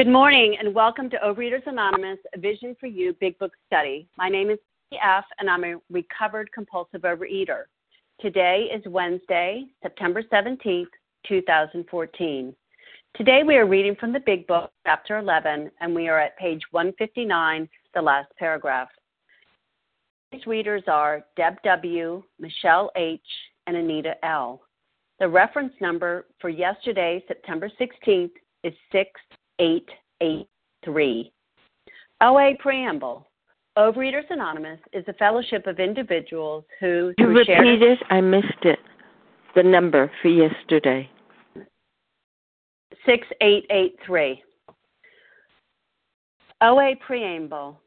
Good morning and welcome to Overeaters Anonymous, a Vision for You Big Book Study. My name is F and I'm a recovered compulsive overeater. Today is Wednesday, September 17th, 2014. Today we are reading from the Big Book, Chapter 11, and we are at page 159, the last paragraph. These readers are Deb W., Michelle H., and Anita L. The reference number for yesterday, September 16th, is 6883. OA Preamble Overeaters Anonymous is a fellowship of individuals who. You repeat it? I missed it. The number for yesterday. 6883. OA Preamble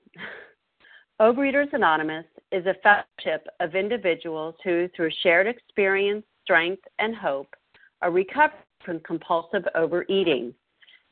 Overeaters Anonymous is a fellowship of individuals who, through shared experience, strength, and hope, are recovering from compulsive overeating.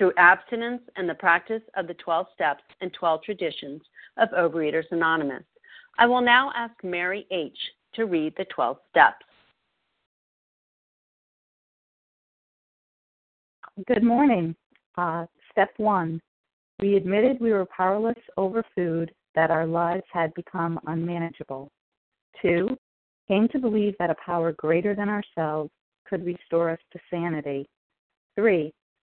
through abstinence and the practice of the 12 steps and 12 traditions of Overeaters Anonymous. I will now ask Mary H. to read the 12 steps. Good morning. Uh, step one we admitted we were powerless over food, that our lives had become unmanageable. Two, came to believe that a power greater than ourselves could restore us to sanity. Three,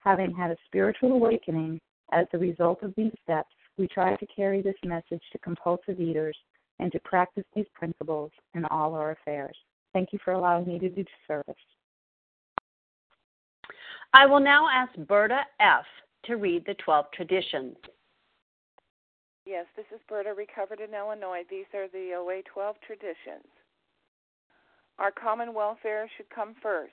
Having had a spiritual awakening as the result of these steps, we try to carry this message to compulsive eaters and to practice these principles in all our affairs. Thank you for allowing me to do service. I will now ask Berta F. to read the 12 traditions. Yes, this is Berta, recovered in Illinois. These are the OA 12 traditions. Our common welfare should come first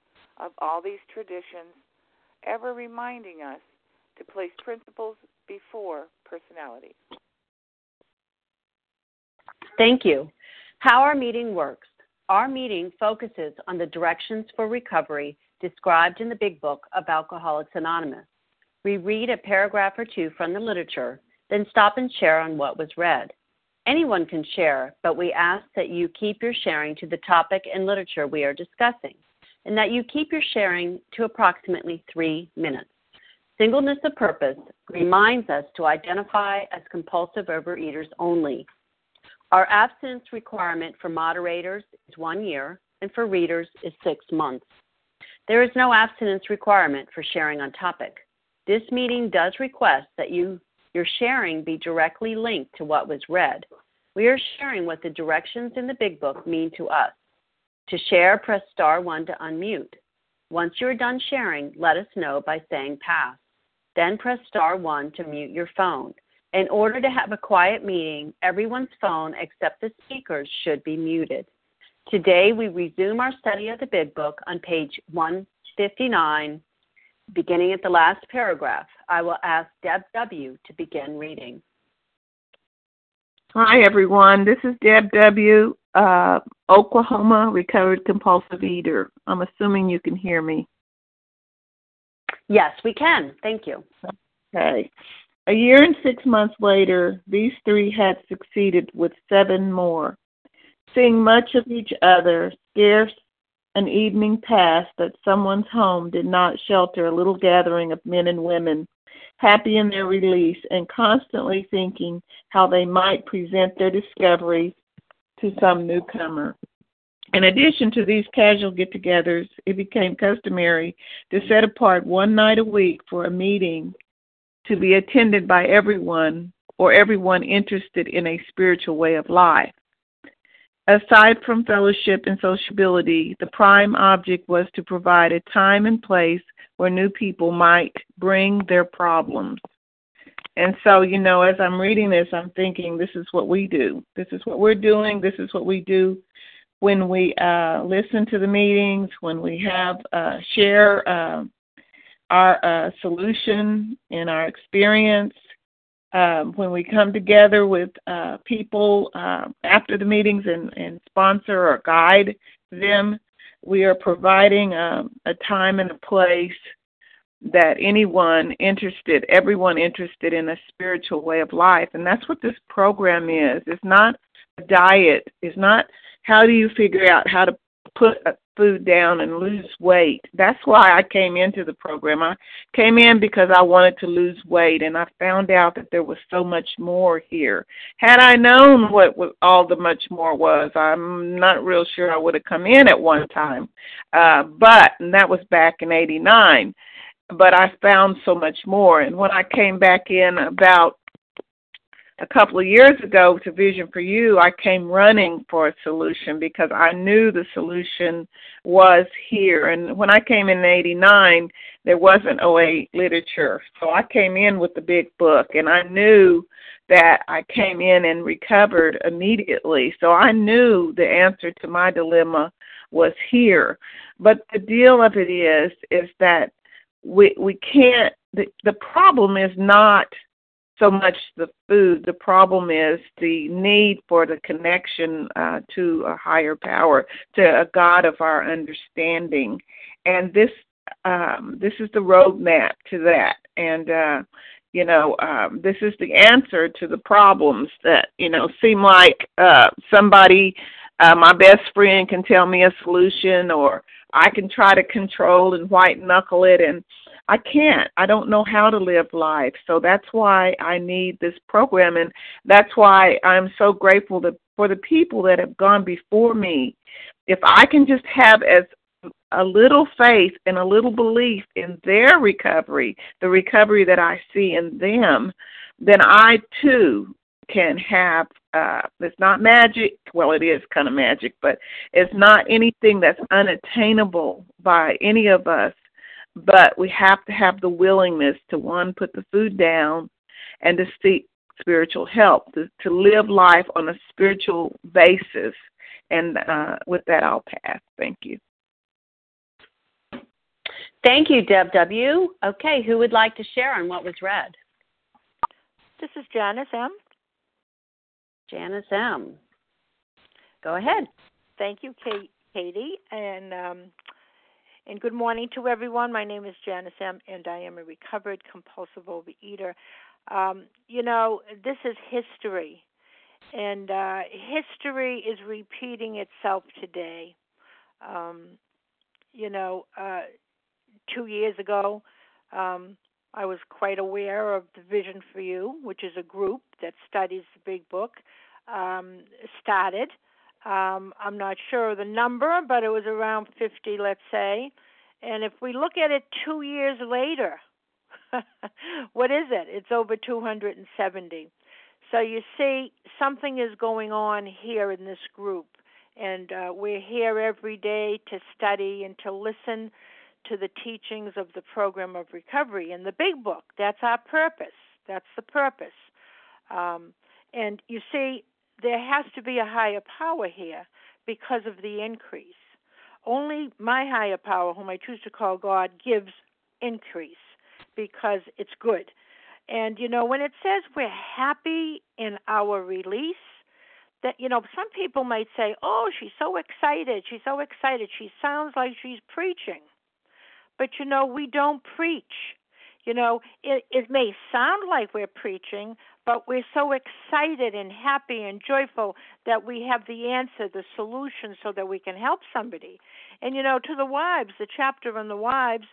of all these traditions, ever reminding us to place principles before personalities. Thank you. How our meeting works. Our meeting focuses on the directions for recovery described in the Big Book of Alcoholics Anonymous. We read a paragraph or two from the literature, then stop and share on what was read. Anyone can share, but we ask that you keep your sharing to the topic and literature we are discussing, and that you keep your sharing to approximately three minutes. Singleness of purpose reminds us to identify as compulsive overeaters only. Our abstinence requirement for moderators is one year, and for readers is six months. There is no abstinence requirement for sharing on topic. This meeting does request that you your sharing be directly linked to what was read. We are sharing what the directions in the Big Book mean to us. To share, press star 1 to unmute. Once you are done sharing, let us know by saying pass. Then press star 1 to mute your phone. In order to have a quiet meeting, everyone's phone except the speaker's should be muted. Today, we resume our study of the Big Book on page 159, beginning at the last paragraph. I will ask Deb W. to begin reading. Hi, everyone. This is Deb W., uh, Oklahoma recovered compulsive eater. I'm assuming you can hear me. Yes, we can. Thank you. Okay. A year and six months later, these three had succeeded with seven more. Seeing much of each other, scarce an evening passed that someone's home did not shelter a little gathering of men and women, happy in their release and constantly thinking how they might present their discoveries to some newcomer. In addition to these casual get togethers, it became customary to set apart one night a week for a meeting to be attended by everyone or everyone interested in a spiritual way of life. Aside from fellowship and sociability, the prime object was to provide a time and place where new people might bring their problems. And so, you know, as I'm reading this, I'm thinking this is what we do. This is what we're doing. This is what we do when we uh, listen to the meetings, when we have uh, share uh, our uh, solution and our experience. Um, when we come together with uh, people uh, after the meetings and, and, sponsor or guide them, we are providing um, a time and a place that anyone interested, everyone interested in a spiritual way of life, and that's what this program is. It's not a diet. It's not how do you figure out how to put food down and lose weight. That's why I came into the program. I came in because I wanted to lose weight, and I found out that there was so much more here. Had I known what all the much more was, I'm not real sure I would have come in at one time. Uh, but and that was back in '89. But I found so much more, and when I came back in about a couple of years ago to Vision for You, I came running for a solution because I knew the solution was here. And when I came in 89, there wasn't OA literature. So I came in with the big book and I knew that I came in and recovered immediately. So I knew the answer to my dilemma was here. But the deal of it is is that we we can't the, the problem is not so much the food. The problem is the need for the connection uh, to a higher power, to a God of our understanding, and this um, this is the roadmap to that. And uh, you know, um, this is the answer to the problems that you know seem like uh, somebody uh, my best friend can tell me a solution or I can try to control and white knuckle it and I can't. I don't know how to live life. So that's why I need this program and that's why I'm so grateful to, for the people that have gone before me. If I can just have as a little faith and a little belief in their recovery, the recovery that I see in them, then I too can have uh it's not magic well it is kind of magic but it's not anything that's unattainable by any of us but we have to have the willingness to one put the food down and to seek spiritual help to, to live life on a spiritual basis and uh with that I'll pass thank you Thank you, Deb W. Okay, who would like to share on what was read? This is Janice M. Janice M. Go ahead. Thank you, Kate, Katie, and um, and good morning to everyone. My name is Janice M. and I am a recovered compulsive overeater. Um, you know, this is history, and uh, history is repeating itself today. Um, you know, uh, two years ago, um, I was quite aware of the Vision for You, which is a group that studies the Big Book, um, started. Um, I'm not sure of the number, but it was around 50, let's say. And if we look at it two years later, what is it? It's over 270. So you see, something is going on here in this group. And uh, we're here every day to study and to listen to the teachings of the program of recovery in the big book. That's our purpose. That's the purpose. Um, and you see, there has to be a higher power here because of the increase. Only my higher power, whom I choose to call God, gives increase because it's good. And you know, when it says we're happy in our release, that you know, some people might say, "Oh, she's so excited. She's so excited. She sounds like she's preaching." But you know, we don't preach. You know, it, it may sound like we're preaching, but we're so excited and happy and joyful that we have the answer, the solution, so that we can help somebody. And you know, to the wives, the chapter on the wives,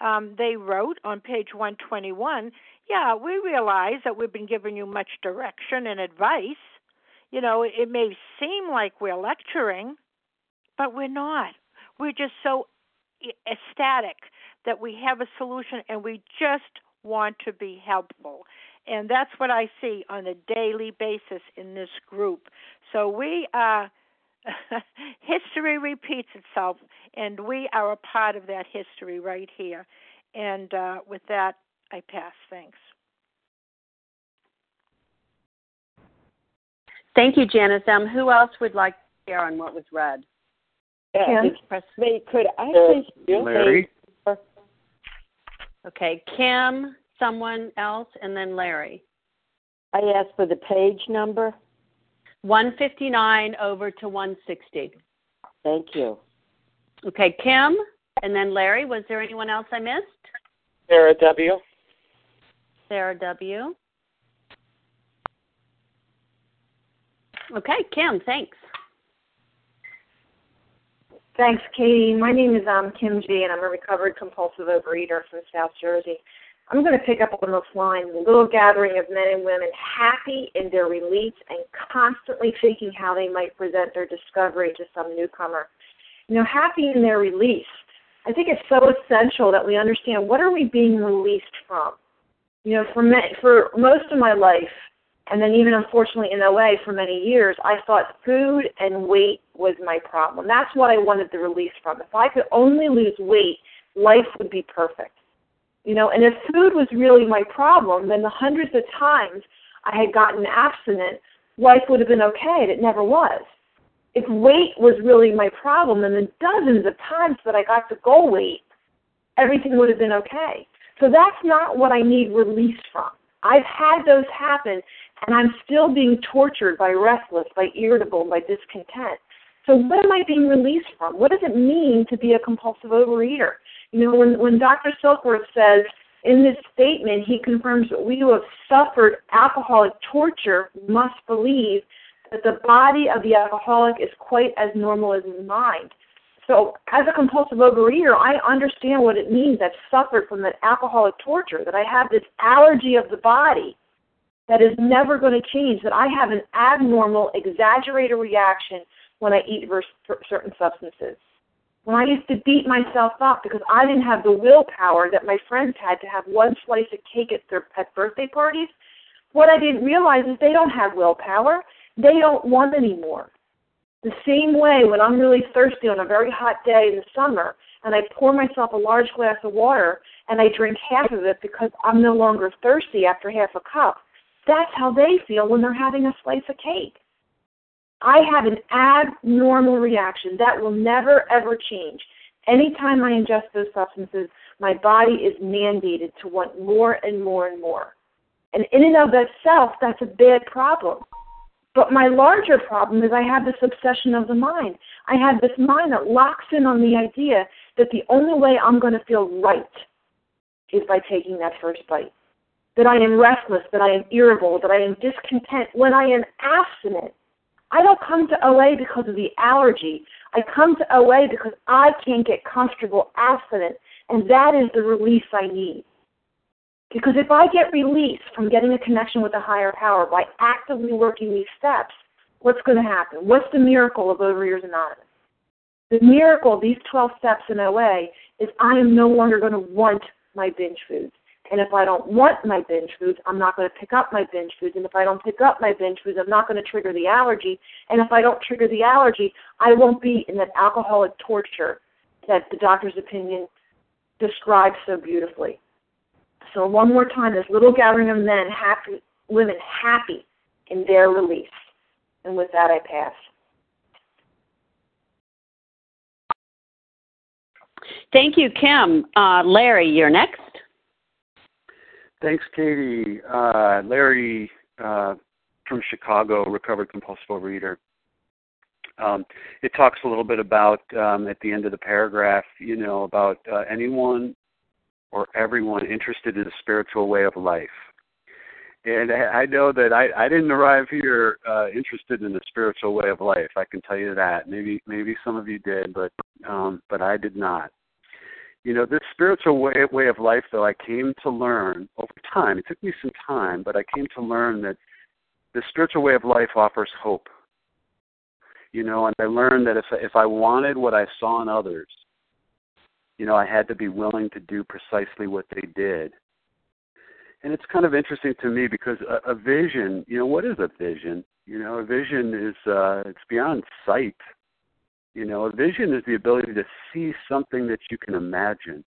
um, they wrote on page 121 yeah, we realize that we've been giving you much direction and advice. You know, it may seem like we're lecturing, but we're not. We're just so ecstatic that we have a solution and we just want to be helpful. And that's what I see on a daily basis in this group. So we are. history repeats itself, and we are a part of that history right here. And uh, with that, I pass. Thanks. Thank you, Janice M. Who else would like to share on what was read? Yeah, Kim? it's. Could I please Larry? Okay, Kim, someone else, and then Larry. I asked for the page number. 159 over to 160. Thank you. Okay, Kim, and then Larry. Was there anyone else I missed? Sarah W. Sarah W. Okay, Kim, thanks. Thanks, Katie. My name is um, Kim G, and I'm a recovered compulsive overeater from South Jersey. I'm going to pick up on this line the little gathering of men and women happy in their release and constantly thinking how they might present their discovery to some newcomer. You know, happy in their release. I think it's so essential that we understand what are we being released from. You know, for me, for most of my life, and then even unfortunately in OA for many years, I thought food and weight was my problem. That's what I wanted the release from. If I could only lose weight, life would be perfect. You know, and if food was really my problem, then the hundreds of times I had gotten abstinent, life would have been okay, and it never was. If weight was really my problem, then the dozens of times that I got to goal weight, everything would have been okay. So that's not what I need release from. I've had those happen, and I'm still being tortured by restless, by irritable, by discontent. So what am I being released from? What does it mean to be a compulsive overeater? You know, when, when Dr. Silkworth says in this statement, he confirms that we who have suffered alcoholic torture must believe that the body of the alcoholic is quite as normal as his mind. So, as a compulsive overeater, I understand what it means. I've suffered from that alcoholic torture, that I have this allergy of the body that is never going to change, that I have an abnormal, exaggerated reaction when I eat certain substances. When I used to beat myself up because I didn't have the willpower that my friends had to have one slice of cake at their at birthday parties, what I didn't realize is they don't have willpower. They don't want anymore. The same way when I'm really thirsty on a very hot day in the summer and I pour myself a large glass of water and I drink half of it because I'm no longer thirsty after half a cup, that's how they feel when they're having a slice of cake. I have an abnormal reaction that will never ever change. Anytime I ingest those substances, my body is mandated to want more and more and more. And in and of itself, that's a bad problem. But my larger problem is I have this obsession of the mind. I have this mind that locks in on the idea that the only way I'm going to feel right is by taking that first bite. That I am restless, that I am irritable, that I am discontent when I am abstinent. I don't come to OA because of the allergy. I come to OA because I can't get comfortable abstinent, and that is the release I need. Because if I get released from getting a connection with a higher power by actively working these steps, what's going to happen? What's the miracle of Overeaters Anonymous? The miracle of these 12 steps in OA is I am no longer going to want my binge foods. And if I don't want my binge foods, I'm not going to pick up my binge foods. And if I don't pick up my binge foods, I'm not going to trigger the allergy. And if I don't trigger the allergy, I won't be in that alcoholic torture that the doctor's opinion describes so beautifully. So one more time, this little gathering of men, happy, women happy in their release. And with that, I pass. Thank you, Kim. Uh, Larry, you're next. Thanks, Katie. Uh, Larry uh, from Chicago, recovered compulsive overeater. Um, it talks a little bit about um, at the end of the paragraph, you know, about uh, anyone or everyone interested in a spiritual way of life. And I know that I, I didn't arrive here uh, interested in a spiritual way of life. I can tell you that. Maybe maybe some of you did, but um, but I did not. You know, this spiritual way way of life, though, I came to learn over time. It took me some time, but I came to learn that the spiritual way of life offers hope. You know, and I learned that if if I wanted what I saw in others, you know, I had to be willing to do precisely what they did. And it's kind of interesting to me because a, a vision, you know, what is a vision? You know, a vision is uh it's beyond sight. You know, a vision is the ability to see something that you can imagine.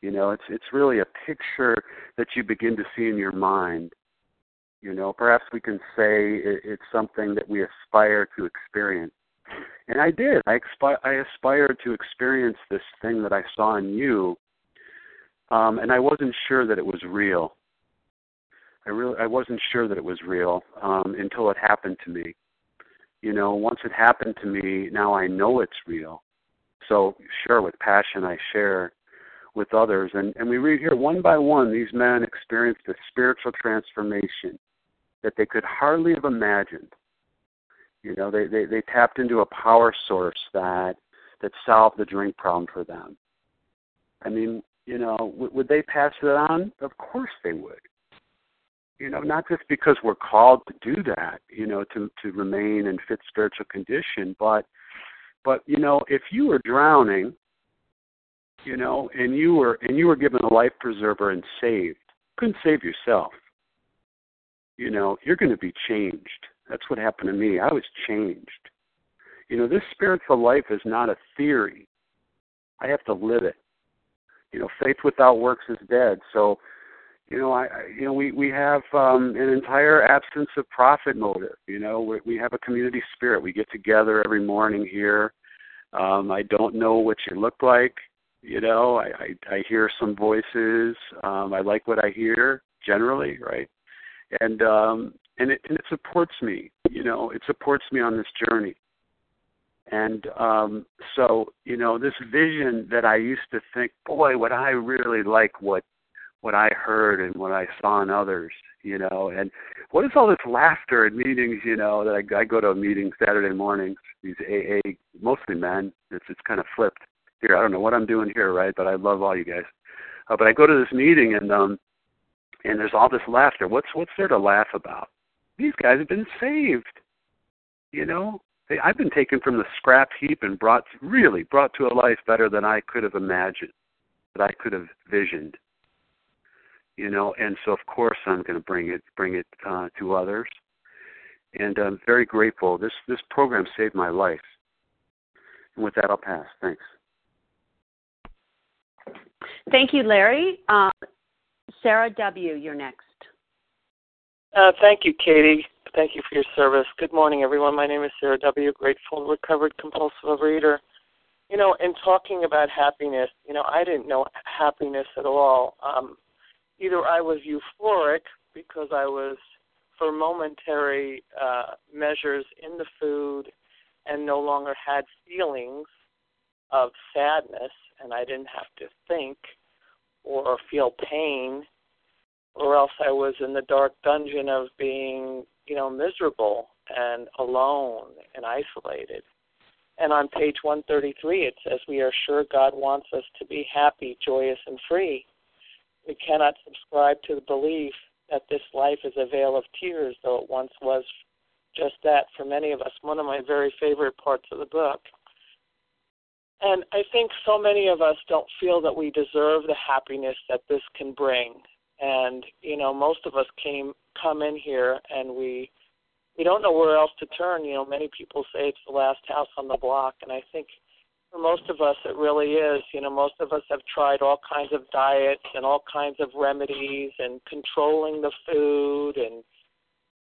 You know, it's it's really a picture that you begin to see in your mind. You know, perhaps we can say it, it's something that we aspire to experience. And I did. I, expi- I aspired to experience this thing that I saw in you, um, and I wasn't sure that it was real. I really, I wasn't sure that it was real um, until it happened to me. You know, once it happened to me, now I know it's real. So, sure, with passion, I share with others. And, and we read here one by one, these men experienced a spiritual transformation that they could hardly have imagined. You know, they, they, they tapped into a power source that that solved the drink problem for them. I mean, you know, w- would they pass it on? Of course they would. You know, not just because we're called to do that, you know, to to remain in fit spiritual condition, but but you know, if you were drowning, you know, and you were and you were given a life preserver and saved, couldn't save yourself. You know, you're going to be changed that's what happened to me. I was changed. You know, this spiritual life is not a theory. I have to live it. You know, faith without works is dead. So, you know, I, you know, we we have um, an entire absence of profit motive. You know, we, we have a community spirit. We get together every morning here. Um, I don't know what you look like. You know, I I, I hear some voices. Um, I like what I hear generally, right? And um, and it and it supports me. You know, it supports me on this journey. And um, so, you know, this vision that I used to think, boy, would I really like what what I heard and what I saw in others, you know. And what is all this laughter at meetings, you know, that I, I go to a meeting Saturday mornings, these AA, mostly men. It's it's kind of flipped here. I don't know what I'm doing here, right? But I love all you guys. Uh, but I go to this meeting and um and there's all this laughter. What's what's there to laugh about? These guys have been saved. You know, they, I've been taken from the scrap heap and brought really brought to a life better than I could have imagined, that I could have visioned you know and so of course i'm going to bring it bring it uh, to others. And i'm very grateful. This this program saved my life. And with that i'll pass. Thanks. Thank you larry. Uh, sarah w. you're next. Uh, thank you katie. Thank you for your service. Good morning everyone. My name is sarah w. grateful recovered compulsive overeater. You know in talking about happiness you know i didn't know happiness at all. Um, either I was euphoric because I was for momentary uh, measures in the food and no longer had feelings of sadness and I didn't have to think or feel pain or else I was in the dark dungeon of being, you know, miserable and alone and isolated. And on page 133 it says we are sure God wants us to be happy, joyous and free. We cannot subscribe to the belief that this life is a vale of tears, though it once was just that for many of us. One of my very favorite parts of the book. And I think so many of us don't feel that we deserve the happiness that this can bring. And you know, most of us came come in here and we we don't know where else to turn. You know, many people say it's the last house on the block, and I think for most of us, it really is. You know, most of us have tried all kinds of diets and all kinds of remedies and controlling the food and,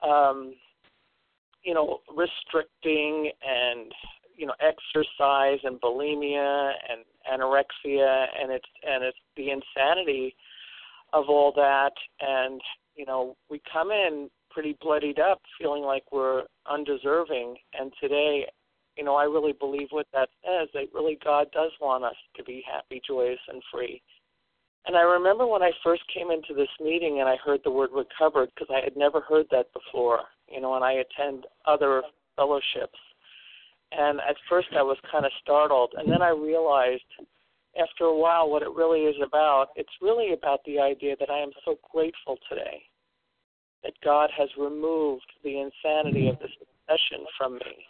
um, you know, restricting and, you know, exercise and bulimia and anorexia. And it's and it's the insanity of all that. And you know we come in pretty bloodied up feeling like we're undeserving. And today you know, I really believe what that says, that really God does want us to be happy, joyous, and free. And I remember when I first came into this meeting and I heard the word recovered because I had never heard that before, you know, and I attend other fellowships. And at first I was kind of startled. And then I realized after a while what it really is about. It's really about the idea that I am so grateful today that God has removed the insanity of this obsession from me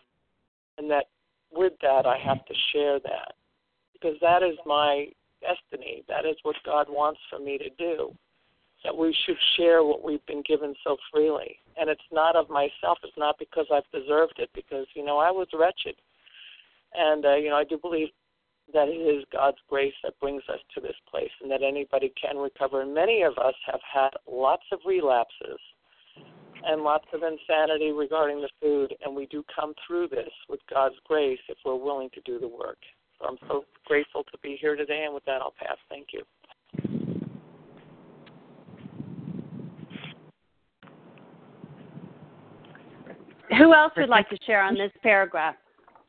and that with that I have to share that because that is my destiny. That is what God wants for me to do. That we should share what we've been given so freely. And it's not of myself, it's not because I've deserved it, because, you know, I was wretched. And, uh, you know, I do believe that it is God's grace that brings us to this place and that anybody can recover. And many of us have had lots of relapses and lots of insanity regarding the food, and we do come through this with God's grace if we're willing to do the work. So I'm so grateful to be here today, and with that, I'll pass. Thank you. Who else would like to share on this paragraph?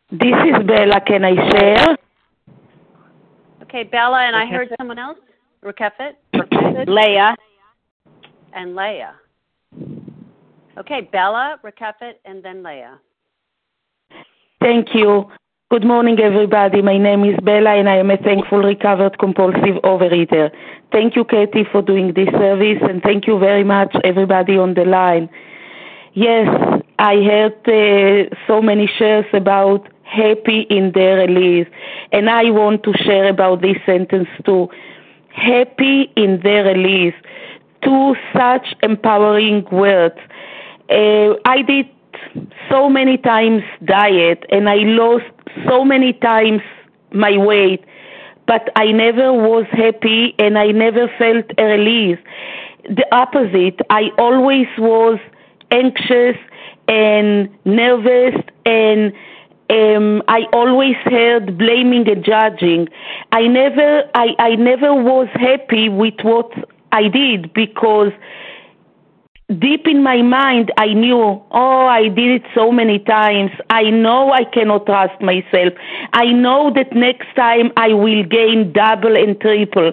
This is Bella. Can I share? Okay, Bella, and I heard someone else. Rakefet? Leah. And Leah. Okay, Bella, Rakefet, and then Leah. Thank you. Good morning, everybody. My name is Bella, and I am a thankful recovered compulsive overeater. Thank you, Katie, for doing this service, and thank you very much, everybody on the line. Yes, I heard uh, so many shares about happy in their release, and I want to share about this sentence too. Happy in their release. Two such empowering words uh, I did so many times diet and I lost so many times my weight, but I never was happy and I never felt a release. The opposite, I always was anxious and nervous and um, I always heard blaming and judging. I never, I, I never was happy with what I did because deep in my mind, I knew, oh, I did it so many times. I know I cannot trust myself. I know that next time I will gain double and triple.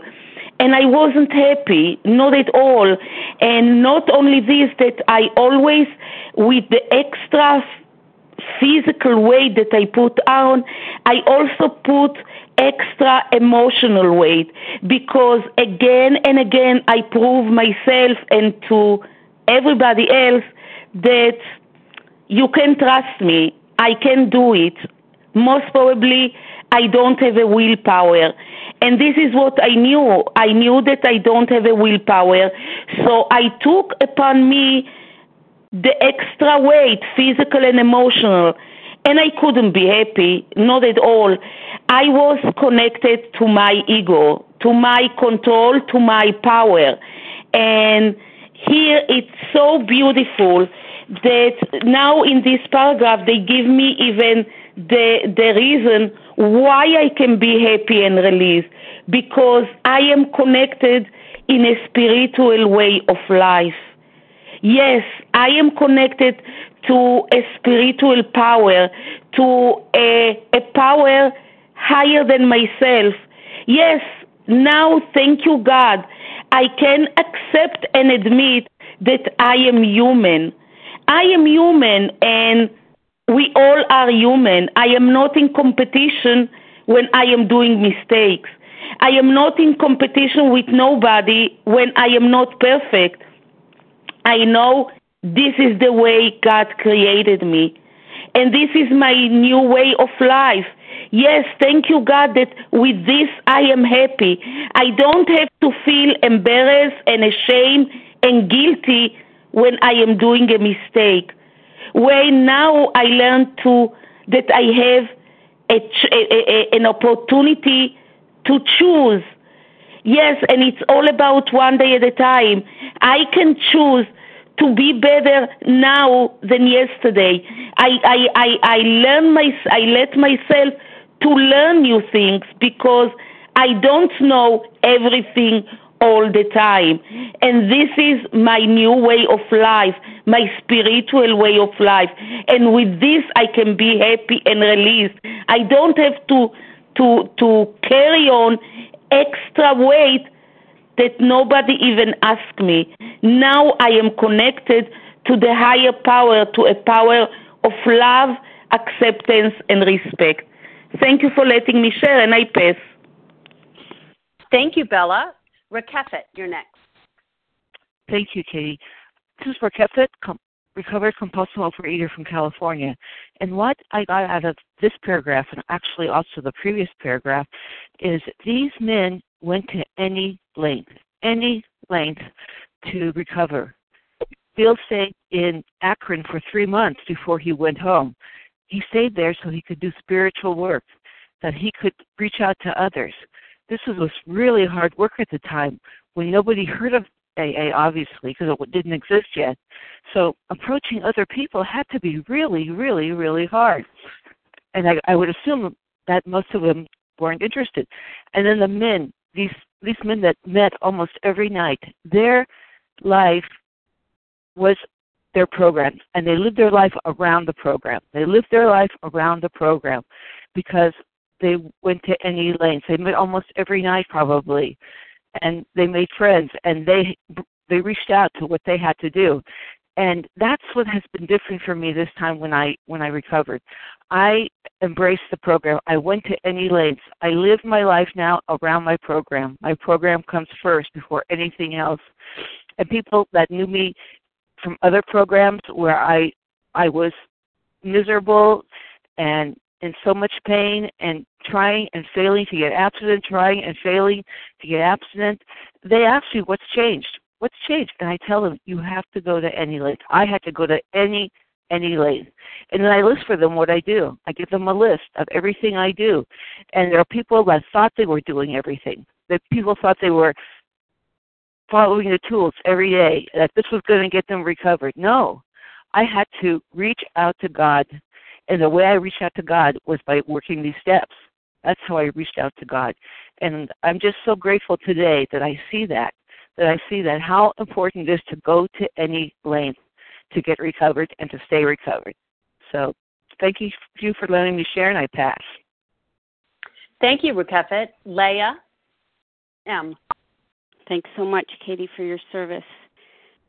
and I wasn't happy, not at all. And not only this, that I always, with the extra physical weight that I put on, I also put extra emotional weight because again and again I prove myself and to everybody else that you can trust me. I can do it. Most probably, I don't have a willpower. And this is what I knew. I knew that I don't have a willpower. So I took upon me the extra weight, physical and emotional. And I couldn't be happy, not at all. I was connected to my ego, to my control, to my power. And here it's so beautiful that now in this paragraph they give me even the the reason why I can be happy and released because I am connected in a spiritual way of life. Yes, I am connected to a spiritual power, to a, a power higher than myself. Yes, now thank you, God. I can accept and admit that I am human. I am human and we all are human. I am not in competition when I am doing mistakes. I am not in competition with nobody when I am not perfect. I know this is the way God created me. And this is my new way of life. Yes, thank you, God, that with this I am happy. I don't have to feel embarrassed and ashamed and guilty when I am doing a mistake. Where now I learn to that I have a, a, a, an opportunity to choose. Yes, and it's all about one day at a time. I can choose to be better now than yesterday. I I I, I learn my I let myself to learn new things because I don't know everything all the time. And this is my new way of life, my spiritual way of life. And with this I can be happy and released. I don't have to to to carry on extra weight that nobody even asked me. Now I am connected to the higher power, to a power of love, acceptance, and respect. Thank you for letting me share, and I pass. Thank you, Bella. Rakefet, you're next. Thank you, Katie. This is Rakefet, com- recovered compulsive overeater from California. And what I got out of this paragraph, and actually also the previous paragraph, is these men went to any length, any length to recover. Bill stayed in Akron for three months before he went home. He stayed there so he could do spiritual work, that he could reach out to others. This was really hard work at the time when nobody heard of AA, obviously, because it didn't exist yet. So approaching other people had to be really, really, really hard. And I, I would assume that most of them weren't interested. And then the men, these these men that met almost every night, their life was their program, and they lived their life around the program. They lived their life around the program because they went to any lengths. They met almost every night, probably, and they made friends, and they they reached out to what they had to do, and that's what has been different for me this time when I when I recovered. I embraced the program. I went to any lengths. I live my life now around my program. My program comes first before anything else. And people that knew me from other programs where I I was miserable and in so much pain and trying and failing to get abstinent, trying and failing to get abstinent, they ask me what's changed. What's changed? And I tell them you have to go to any length. I had to go to any any length. And then I list for them what I do. I give them a list of everything I do. And there are people that thought they were doing everything. That people thought they were following the tools every day, that this was going to get them recovered. No. I had to reach out to God. And the way I reached out to God was by working these steps. That's how I reached out to God. And I'm just so grateful today that I see that, that I see that how important it is to go to any length to get recovered and to stay recovered. So thank you, for letting me share, and I pass. Thank you, Rakefet. Leah M. Thanks so much, Katie, for your service.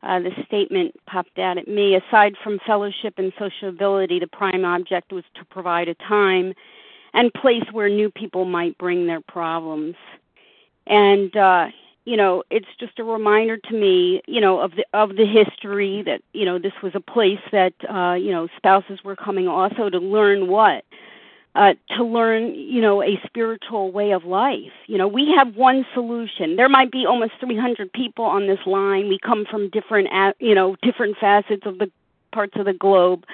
Uh, the statement popped out at me. Aside from fellowship and sociability, the prime object was to provide a time and place where new people might bring their problems. And uh, you know, it's just a reminder to me, you know, of the of the history that you know this was a place that uh, you know spouses were coming also to learn what uh, to learn, you know, a spiritual way of life. You know, we have one solution. There might be almost 300 people on this line. We come from different, you know, different facets of the parts of the globe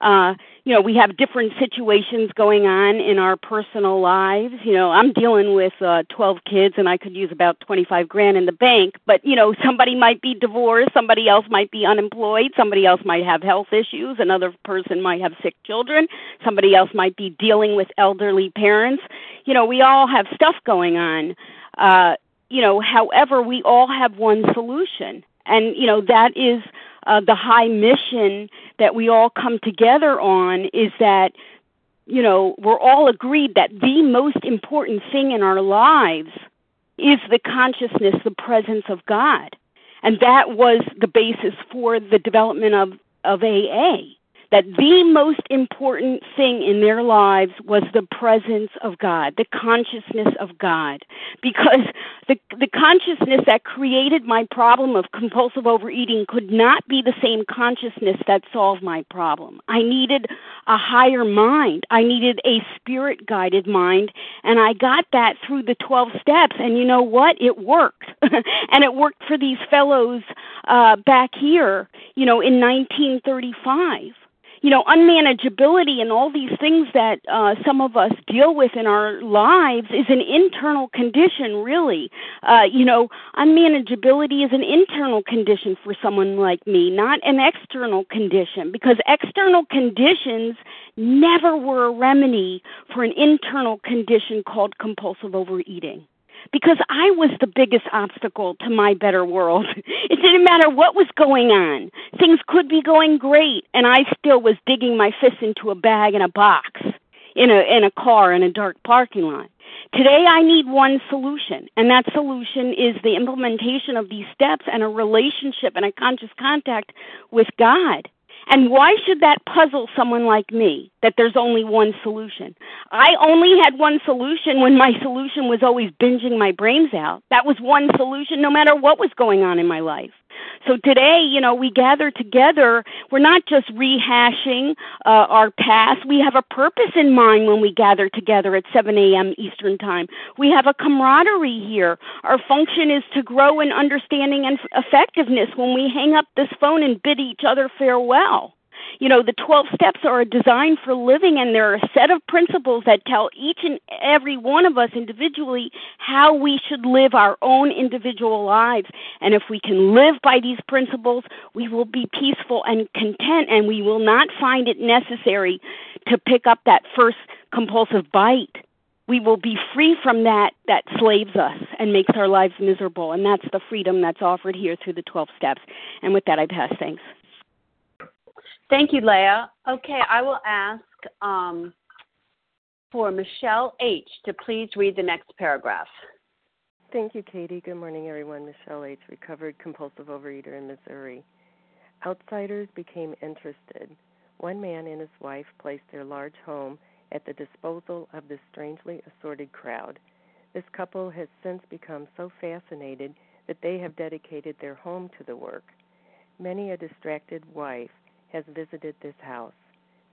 uh you know we have different situations going on in our personal lives. You know i'm dealing with uh 12 kids and i could use about 25 grand in the bank but you know somebody might be divorced somebody else might be unemployed somebody else might have health issues another person might have sick children somebody else might be dealing with elderly parents. You know we all have stuff going on. Uh you know however we all have one solution and you know that is uh, the high mission that we all come together on is that you know we're all agreed that the most important thing in our lives is the consciousness the presence of god. And that was the basis for the development of of aa that the most important thing in their lives was the presence of God, the consciousness of God. Because the, the consciousness that created my problem of compulsive overeating could not be the same consciousness that solved my problem. I needed a higher mind. I needed a spirit guided mind. And I got that through the 12 steps. And you know what? It worked. and it worked for these fellows uh, back here, you know, in 1935 you know unmanageability and all these things that uh, some of us deal with in our lives is an internal condition really. Uh, you know unmanageability is an internal condition for someone like me not an external condition because external conditions never were a remedy for an internal condition called compulsive overeating because I was the biggest obstacle to my better world. It didn't matter what was going on. Things could be going great and I still was digging my fists into a bag in a box in a in a car in a dark parking lot. Today I need one solution and that solution is the implementation of these steps and a relationship and a conscious contact with God. And why should that puzzle someone like me that there's only one solution? I only had one solution when my solution was always binging my brains out. That was one solution no matter what was going on in my life. So today, you know, we gather together. We're not just rehashing uh, our past. We have a purpose in mind when we gather together at 7 a.m. Eastern Time. We have a camaraderie here. Our function is to grow in understanding and effectiveness when we hang up this phone and bid each other farewell. You know, the 12 steps are a design for living, and there are a set of principles that tell each and every one of us individually how we should live our own individual lives. And if we can live by these principles, we will be peaceful and content, and we will not find it necessary to pick up that first compulsive bite. We will be free from that that slaves us and makes our lives miserable. And that's the freedom that's offered here through the 12 steps. And with that i pass. Thanks Thank you, Leah. Okay, I will ask um, for Michelle H. to please read the next paragraph. Thank you, Katie. Good morning, everyone. Michelle H., recovered compulsive overeater in Missouri. Outsiders became interested. One man and his wife placed their large home at the disposal of this strangely assorted crowd. This couple has since become so fascinated that they have dedicated their home to the work. Many a distracted wife has visited this house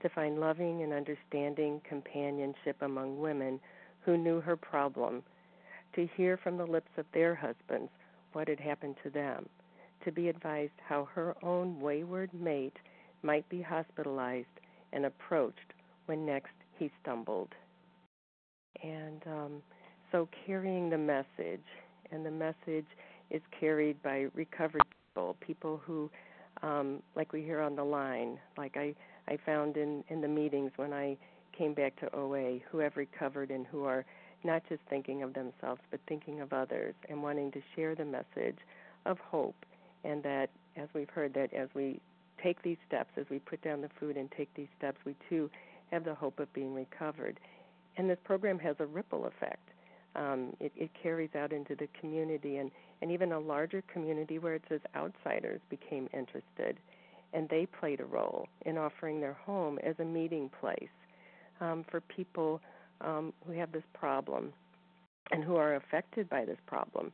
to find loving and understanding companionship among women who knew her problem, to hear from the lips of their husbands what had happened to them, to be advised how her own wayward mate might be hospitalized and approached when next he stumbled. And um, so, carrying the message, and the message is carried by recovered people, people who um, like we hear on the line, like I, I found in, in the meetings when I came back to OA, who have recovered and who are not just thinking of themselves, but thinking of others and wanting to share the message of hope. And that, as we've heard, that as we take these steps, as we put down the food and take these steps, we too have the hope of being recovered. And this program has a ripple effect. Um, it, it carries out into the community and, and even a larger community where it says outsiders became interested and they played a role in offering their home as a meeting place um, for people um, who have this problem and who are affected by this problem.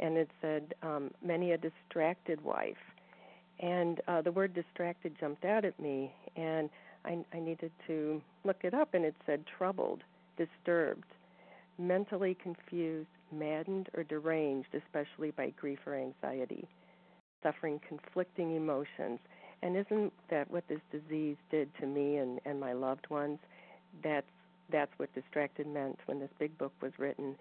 And it said, um, many a distracted wife. And uh, the word distracted jumped out at me, and I, I needed to look it up, and it said troubled, disturbed, mentally confused, maddened, or deranged, especially by grief or anxiety, suffering conflicting emotions. And isn't that what this disease did to me and, and my loved ones? That's that's what distracted meant when this big book was written.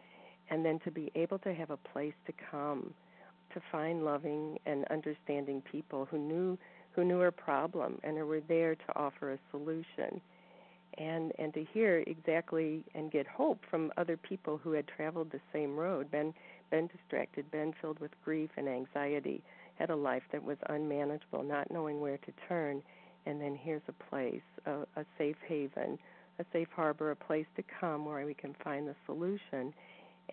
And then to be able to have a place to come, to find loving and understanding people who knew who knew her problem and who were there to offer a solution and and to hear exactly and get hope from other people who had traveled the same road been been distracted been filled with grief and anxiety had a life that was unmanageable not knowing where to turn and then here's a place a, a safe haven a safe harbor a place to come where we can find the solution.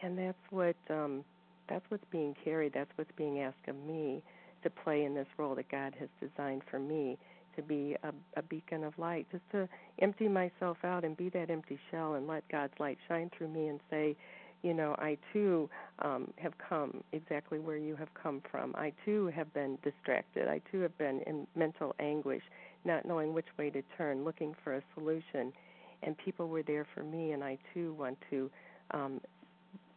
And that's what um that's what's being carried that's what's being asked of me to play in this role that God has designed for me to be a, a beacon of light, just to empty myself out and be that empty shell and let God's light shine through me and say, you know, I too um, have come exactly where you have come from. I too have been distracted. I too have been in mental anguish, not knowing which way to turn, looking for a solution. And people were there for me, and I too want to, um,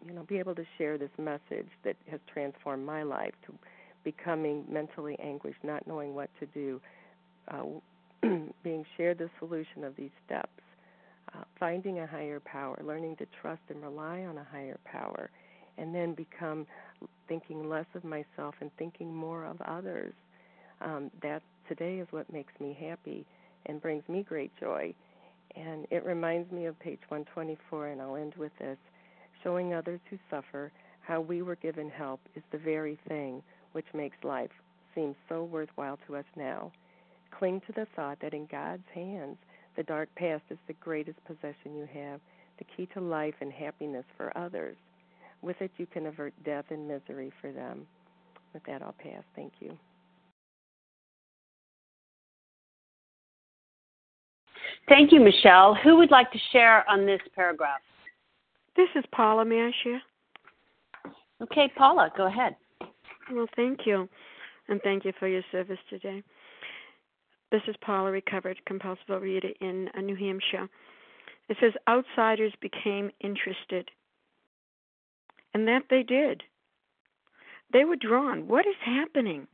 you know, be able to share this message that has transformed my life to becoming mentally anguished, not knowing what to do, uh, being shared the solution of these steps, uh, finding a higher power, learning to trust and rely on a higher power, and then become thinking less of myself and thinking more of others. Um, that today is what makes me happy and brings me great joy. And it reminds me of page 124, and I'll end with this showing others who suffer how we were given help is the very thing which makes life seem so worthwhile to us now. Cling to the thought that in God's hands, the dark past is the greatest possession you have, the key to life and happiness for others. With it, you can avert death and misery for them. With that, I'll pass. Thank you. Thank you, Michelle. Who would like to share on this paragraph? This is Paula. May I share? Okay, Paula, go ahead. Well, thank you. And thank you for your service today. This is Paula, recovered compulsive overeater in uh, New Hampshire. It says outsiders became interested. And that they did. They were drawn. What is happening?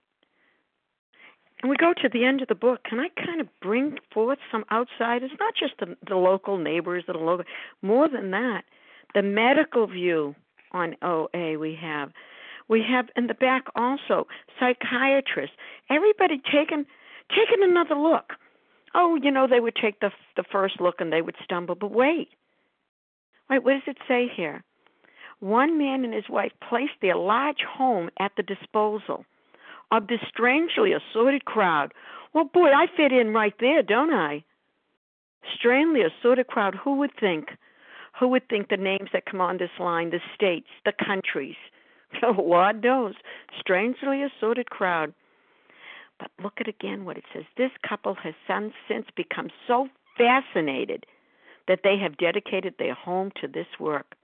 And we go to the end of the book. Can I kind of bring forth some outsiders, not just the, the local neighbors are local, more than that, the medical view on OA we have, we have in the back also psychiatrists. Everybody taking taking another look. Oh, you know they would take the the first look and they would stumble, but wait. Wait, what does it say here? One man and his wife placed their large home at the disposal of this strangely assorted crowd. Well, boy, I fit in right there, don't I? Strangely assorted crowd. Who would think? Who would think the names that come on this line, the states, the countries, Lord knows, strangely assorted crowd. But look at again what it says. This couple has since become so fascinated that they have dedicated their home to this work.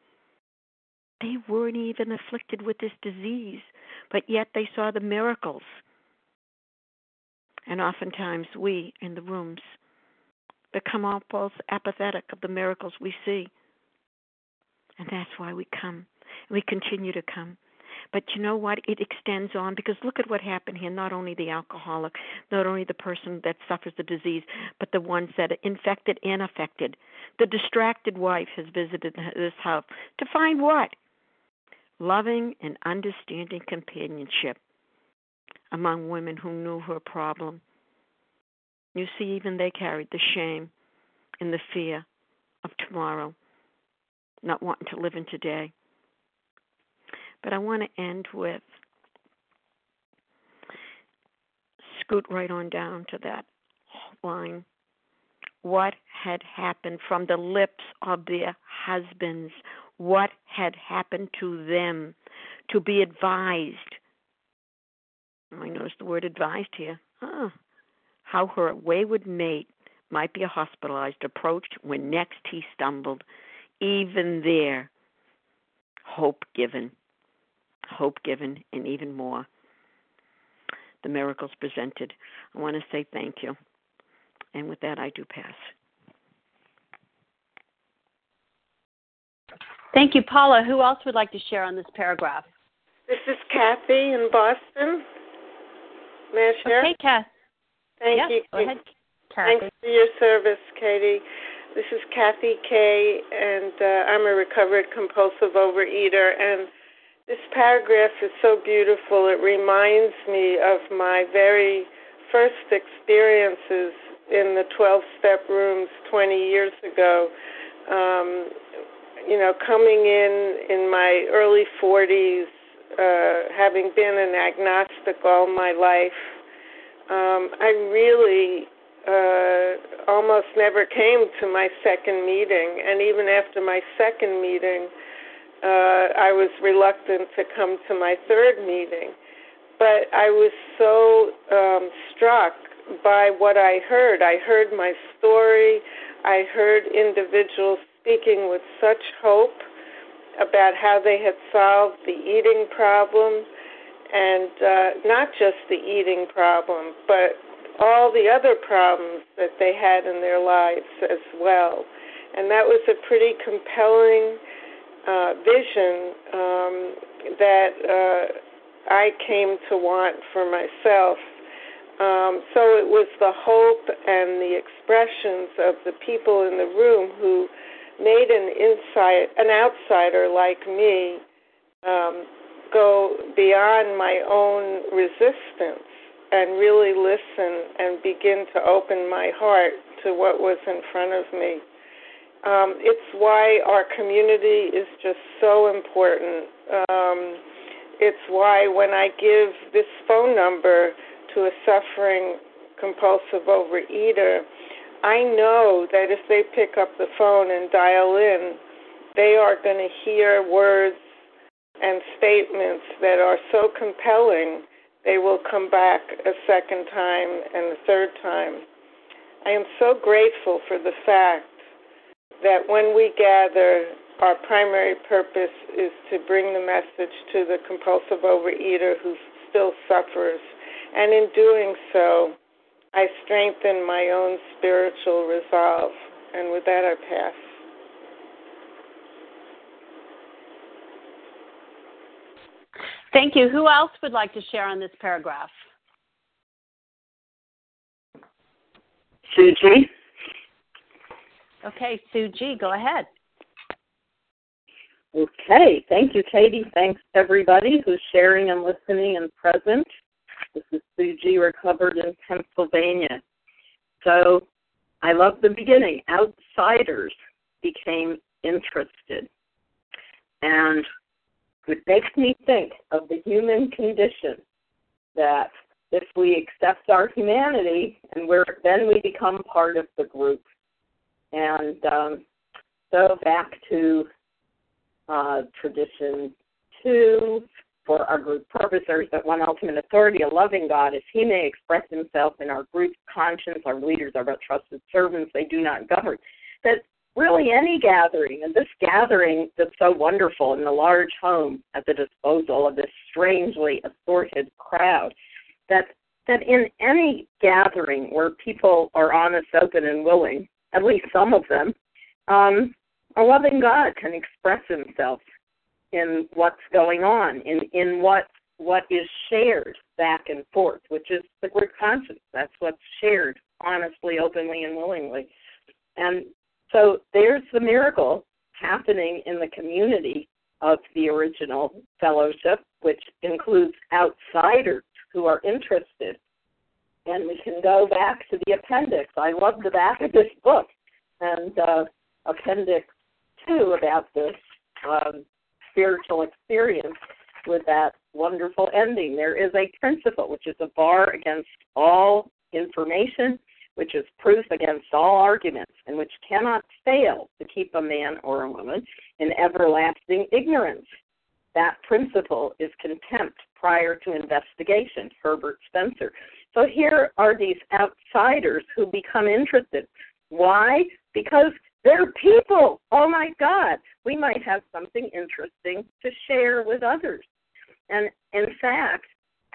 They weren't even afflicted with this disease, but yet they saw the miracles. And oftentimes we in the rooms become almost apathetic of the miracles we see. And that's why we come. We continue to come. But you know what? It extends on because look at what happened here. Not only the alcoholic, not only the person that suffers the disease, but the ones that are infected and affected. The distracted wife has visited this house to find what? Loving and understanding companionship among women who knew her problem. You see, even they carried the shame and the fear of tomorrow, not wanting to live in today. But I want to end with scoot right on down to that line what had happened from the lips of their husbands, what had happened to them, to be advised. Oh, I notice the word advised here. Huh. How her wayward mate might be hospitalized approached when next he stumbled. Even there, hope given, hope given, and even more. The miracles presented. I want to say thank you. And with that, I do pass. Thank you, Paula. Who else would like to share on this paragraph? This is Kathy in Boston. May I share? Okay, Kathy. Thank yeah, you. Go ahead, Kathy. Thanks for your service, Katie. This is Kathy Kay, and uh, I'm a recovered compulsive overeater. And this paragraph is so beautiful. It reminds me of my very first experiences in the 12 step rooms 20 years ago. Um, you know, coming in in my early 40s, uh, having been an agnostic all my life, um, I really uh, almost never came to my second meeting. And even after my second meeting, uh, I was reluctant to come to my third meeting. But I was so um, struck by what I heard. I heard my story. I heard individuals speaking with such hope about how they had solved the eating problem, and uh, not just the eating problem, but all the other problems that they had in their lives as well. And that was a pretty compelling uh, vision um, that uh, I came to want for myself. Um, so it was the hope and the expressions of the people in the room who made an inside, an outsider like me, um, go beyond my own resistance and really listen and begin to open my heart to what was in front of me. Um, it's why our community is just so important. Um, it's why when I give this phone number to a suffering compulsive overeater, I know that if they pick up the phone and dial in, they are going to hear words and statements that are so compelling they will come back a second time and a third time. I am so grateful for the fact that when we gather, our primary purpose is to bring the message to the compulsive overeater who still suffers. And in doing so, I strengthen my own spiritual resolve. And with that, I pass. Thank you. Who else would like to share on this paragraph? Sue G. Okay, Sue G, go ahead. Okay, thank you, Katie. Thanks everybody who's sharing and listening and present. This is Sue G, recovered in Pennsylvania. So I love the beginning. Outsiders became interested. And it makes me think of the human condition that if we accept our humanity and then we become part of the group. And um, so back to uh, tradition two, for our group purpose, there is one ultimate authority, a loving God, as he may express himself in our group's conscience, our leaders are but trusted servants, they do not govern. That really any gathering, and this gathering that's so wonderful in the large home at the disposal of this strangely assorted crowd, that that in any gathering where people are honest, open, and willing, at least some of them, um, a loving God can express himself in what's going on, in in what what is shared back and forth, which is the group conscience. That's what's shared honestly, openly, and willingly. And so there's the miracle happening in the community of the original fellowship, which includes outsiders who are interested. And we can go back to the appendix. I love the back of this book and uh, appendix two about this um, spiritual experience with that wonderful ending. There is a principle, which is a bar against all information, which is proof against all arguments, and which cannot fail to keep a man or a woman in everlasting ignorance. That principle is contempt prior to investigation, Herbert Spencer. So here are these outsiders who become interested. Why? Because they're people. Oh my God, we might have something interesting to share with others. And in fact,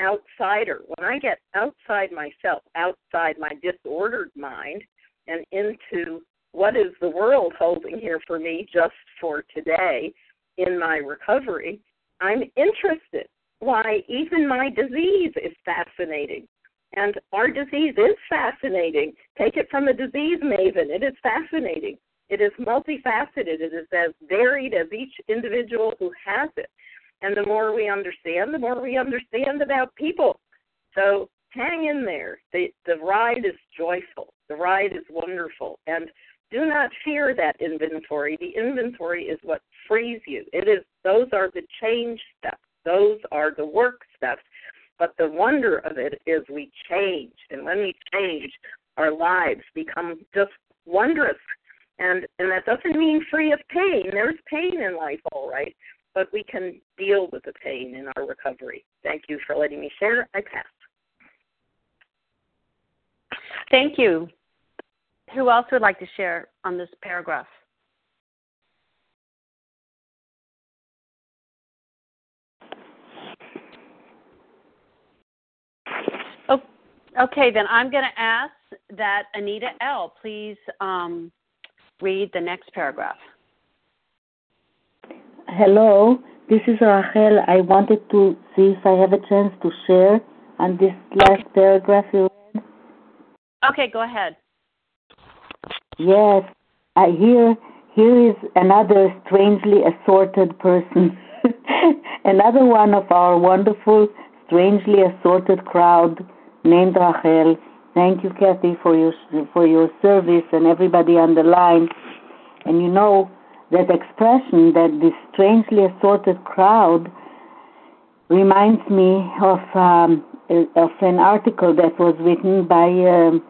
outsider, when I get outside myself, outside my disordered mind, and into what is the world holding here for me just for today in my recovery, I'm interested. Why, even my disease is fascinating. And our disease is fascinating. Take it from a disease maven. It is fascinating. It is multifaceted. It is as varied as each individual who has it. And the more we understand, the more we understand about people. So hang in there. The the ride is joyful. The ride is wonderful. And do not fear that inventory. The inventory is what frees you. It is those are the change steps. Those are the work steps. But the wonder of it is we change. And when we change, our lives become just wondrous. And and that doesn't mean free of pain. There's pain in life, all right but we can deal with the pain in our recovery. Thank you for letting me share. I pass. Thank you. Who else would like to share on this paragraph? Oh, okay, then I'm going to ask that Anita L. please um, read the next paragraph. Hello, this is Rachel. I wanted to see if I have a chance to share on this last okay. paragraph you read. Okay, go ahead. Yes, I hear here is another strangely assorted person. another one of our wonderful, strangely assorted crowd named Rachel. Thank you, Kathy, for your for your service and everybody on the line. And you know, that expression, that this strangely assorted crowd, reminds me of um, of an article that was written by um,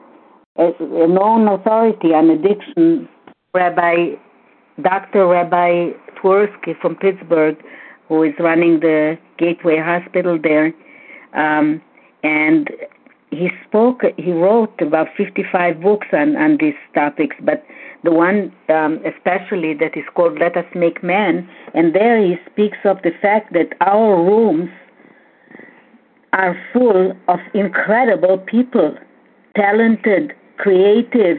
a, a known authority on addiction, Rabbi Dr. Rabbi Twerski from Pittsburgh, who is running the Gateway Hospital there, um, and he spoke. He wrote about 55 books on on these topics, but the one um, especially that is called Let Us Make Man, and there he speaks of the fact that our rooms are full of incredible people, talented, creative,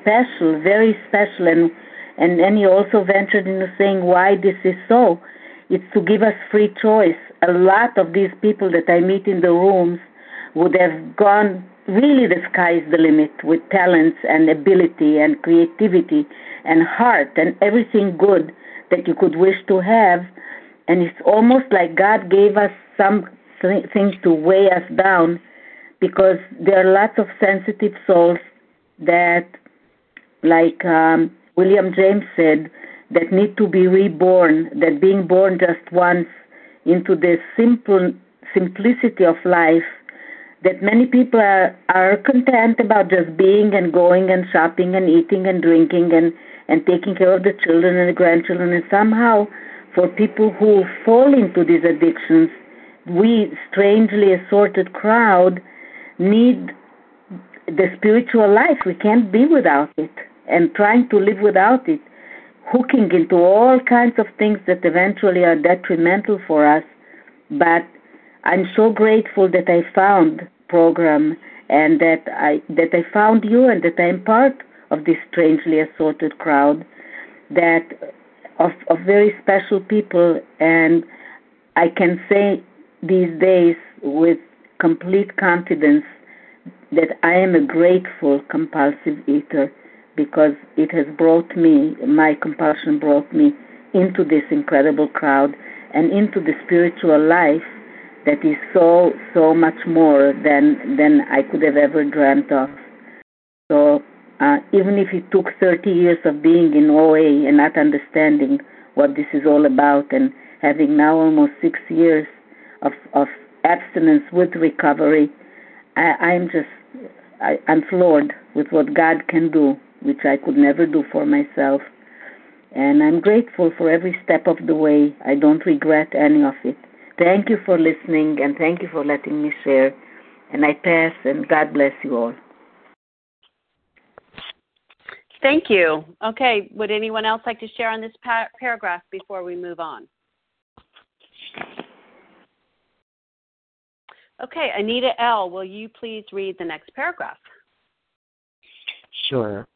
special, very special, and and then he also ventured into saying why this is so. It's to give us free choice. A lot of these people that I meet in the rooms would have gone really the sky is the limit with talents and ability and creativity and heart and everything good that you could wish to have. And it's almost like God gave us some things to weigh us down because there are lots of sensitive souls that, like um, William James said, that need to be reborn, that being born just once into the simple simplicity of life that many people are, are content about just being and going and shopping and eating and drinking and, and taking care of the children and the grandchildren. And somehow, for people who fall into these addictions, we, strangely assorted crowd, need the spiritual life. We can't be without it. And trying to live without it, hooking into all kinds of things that eventually are detrimental for us. But I'm so grateful that I found program and that I that I found you and that I'm part of this strangely assorted crowd that of of very special people. And I can say these days with complete confidence that I am a grateful compulsive eater because it has brought me my compulsion brought me into this incredible crowd and into the spiritual life that is so so much more than than I could have ever dreamt of. So uh, even if it took 30 years of being in OA and not understanding what this is all about, and having now almost six years of of abstinence with recovery, I, I'm just I, I'm floored. with what God can do, which I could never do for myself. And I'm grateful for every step of the way. I don't regret any of it. Thank you for listening and thank you for letting me share. And I pass, and God bless you all. Thank you. Okay, would anyone else like to share on this par- paragraph before we move on? Okay, Anita L., will you please read the next paragraph? Sure.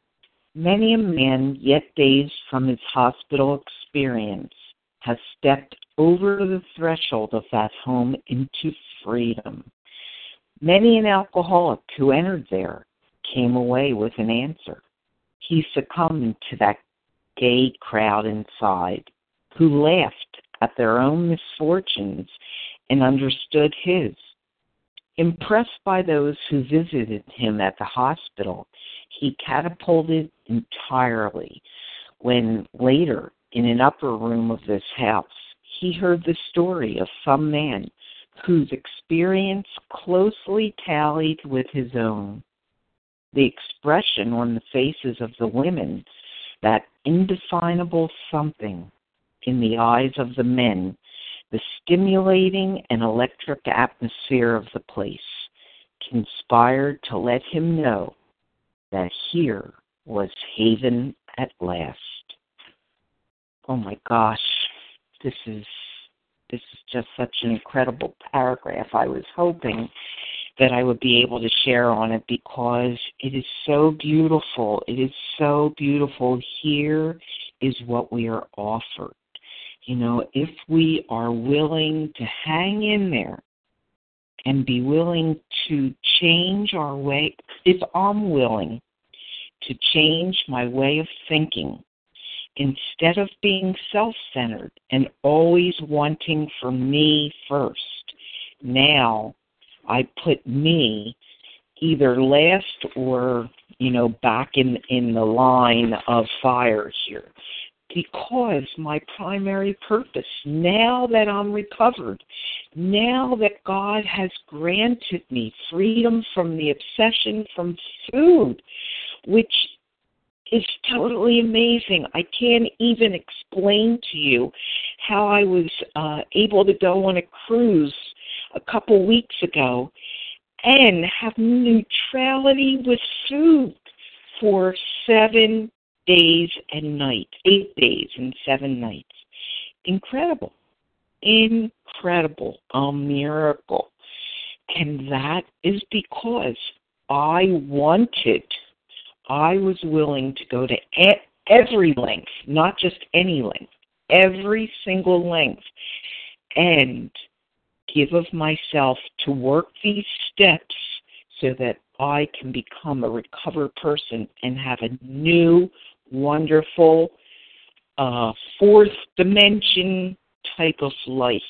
Many a man, yet dazed from his hospital experience, has stepped over the threshold of that home into freedom. Many an alcoholic who entered there came away with an answer. He succumbed to that gay crowd inside who laughed at their own misfortunes and understood his. Impressed by those who visited him at the hospital, he catapulted entirely when later, in an upper room of this house, he heard the story of some man whose experience closely tallied with his own. The expression on the faces of the women, that indefinable something in the eyes of the men, the stimulating and electric atmosphere of the place conspired to let him know that here was haven at last. Oh my gosh, this is this is just such an incredible paragraph. I was hoping that I would be able to share on it because it is so beautiful. It is so beautiful. Here is what we are offered. You know, if we are willing to hang in there and be willing to change our way, if I'm willing to change my way of thinking, instead of being self centered and always wanting for me first, now I put me either last or, you know, back in in the line of fire here. Because my primary purpose, now that I'm recovered, now that God has granted me freedom from the obsession from food, which is totally amazing. I can't even explain to you how I was uh, able to go on a cruise a couple weeks ago and have neutrality with food for seven days and nights, eight days and seven nights. Incredible. Incredible. A miracle. And that is because I wanted, I was willing to go to every length, not just any length, every single length, and give of myself to work these steps so that I can become a recovered person and have a new wonderful uh, fourth dimension type of life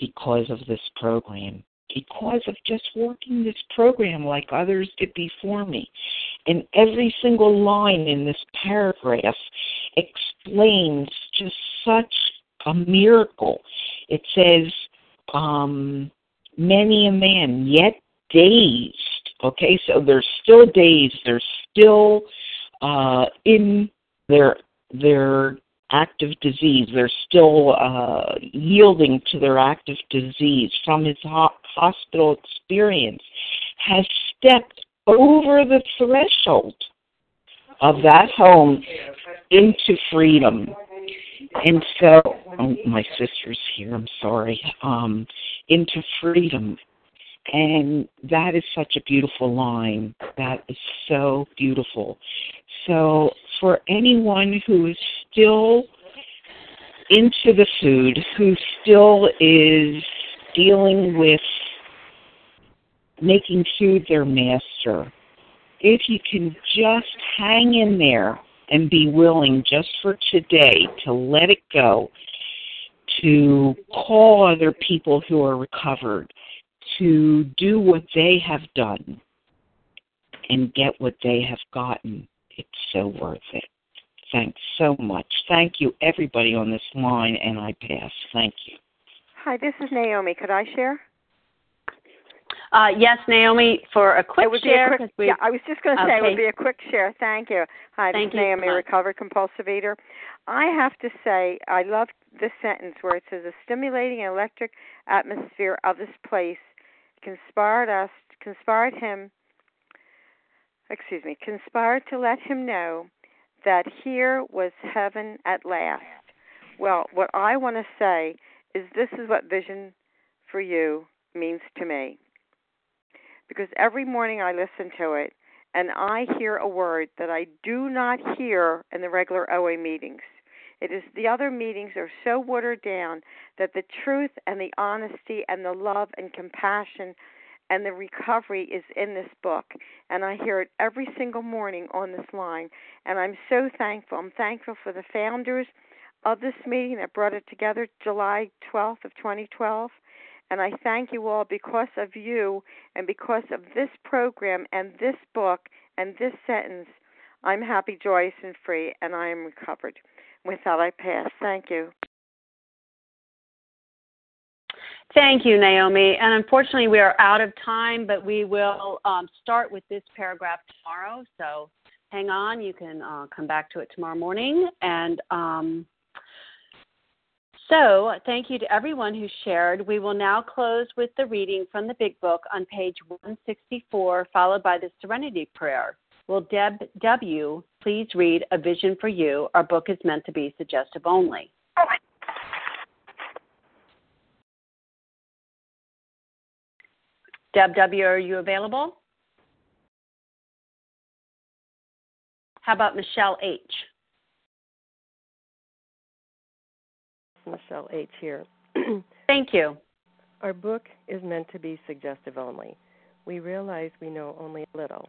because of this program, because of just working this program like others did before me. And every single line in this paragraph explains just such a miracle. It says, um, many a man, yet dazed. Okay, so they're still dazed. They're still uh, in their their active disease. They're still uh, yielding to their active disease from his ho- hospital experience. Has stepped over the threshold of that home into freedom. And so, oh, my sister's here. I'm sorry. Um, into freedom and that is such a beautiful line. That is so beautiful. So, for anyone who is still into the food, who still is dealing with making food their master, if you can just hang in there and be willing just for today to let it go, to call other people who are recovered, to do what they have done and get what they have gotten, it's so worth it. Thanks so much. Thank you, everybody on this line, and I pass. Thank you. Hi, this is Naomi. Could I share? Uh, yes, Naomi, for a quick share. A quick, yeah, I was just going to say okay. it would be a quick share. Thank you. Hi, Thank this is Naomi, recovered compulsive eater. I have to say, I love this sentence where it says, "A stimulating electric atmosphere of this place conspired us, conspired him, excuse me, conspired to let him know that here was heaven at last." Well, what I want to say is, this is what vision for you means to me because every morning I listen to it and I hear a word that I do not hear in the regular OA meetings. It is the other meetings are so watered down that the truth and the honesty and the love and compassion and the recovery is in this book. And I hear it every single morning on this line. And I'm so thankful. I'm thankful for the founders of this meeting that brought it together July 12th of 2012. And I thank you all because of you and because of this program and this book and this sentence. I'm happy, joyous, and free, and I am recovered. With that, I pass. Thank you. Thank you, Naomi. And unfortunately, we are out of time, but we will um, start with this paragraph tomorrow. So hang on. You can uh, come back to it tomorrow morning. And um, so, thank you to everyone who shared. We will now close with the reading from the Big Book on page 164, followed by the Serenity Prayer. Will Deb W. please read A Vision for You? Our book is meant to be suggestive only. Deb W., are you available? How about Michelle H.? Michelle H. here. Thank you. Our book is meant to be suggestive only. We realize we know only a little.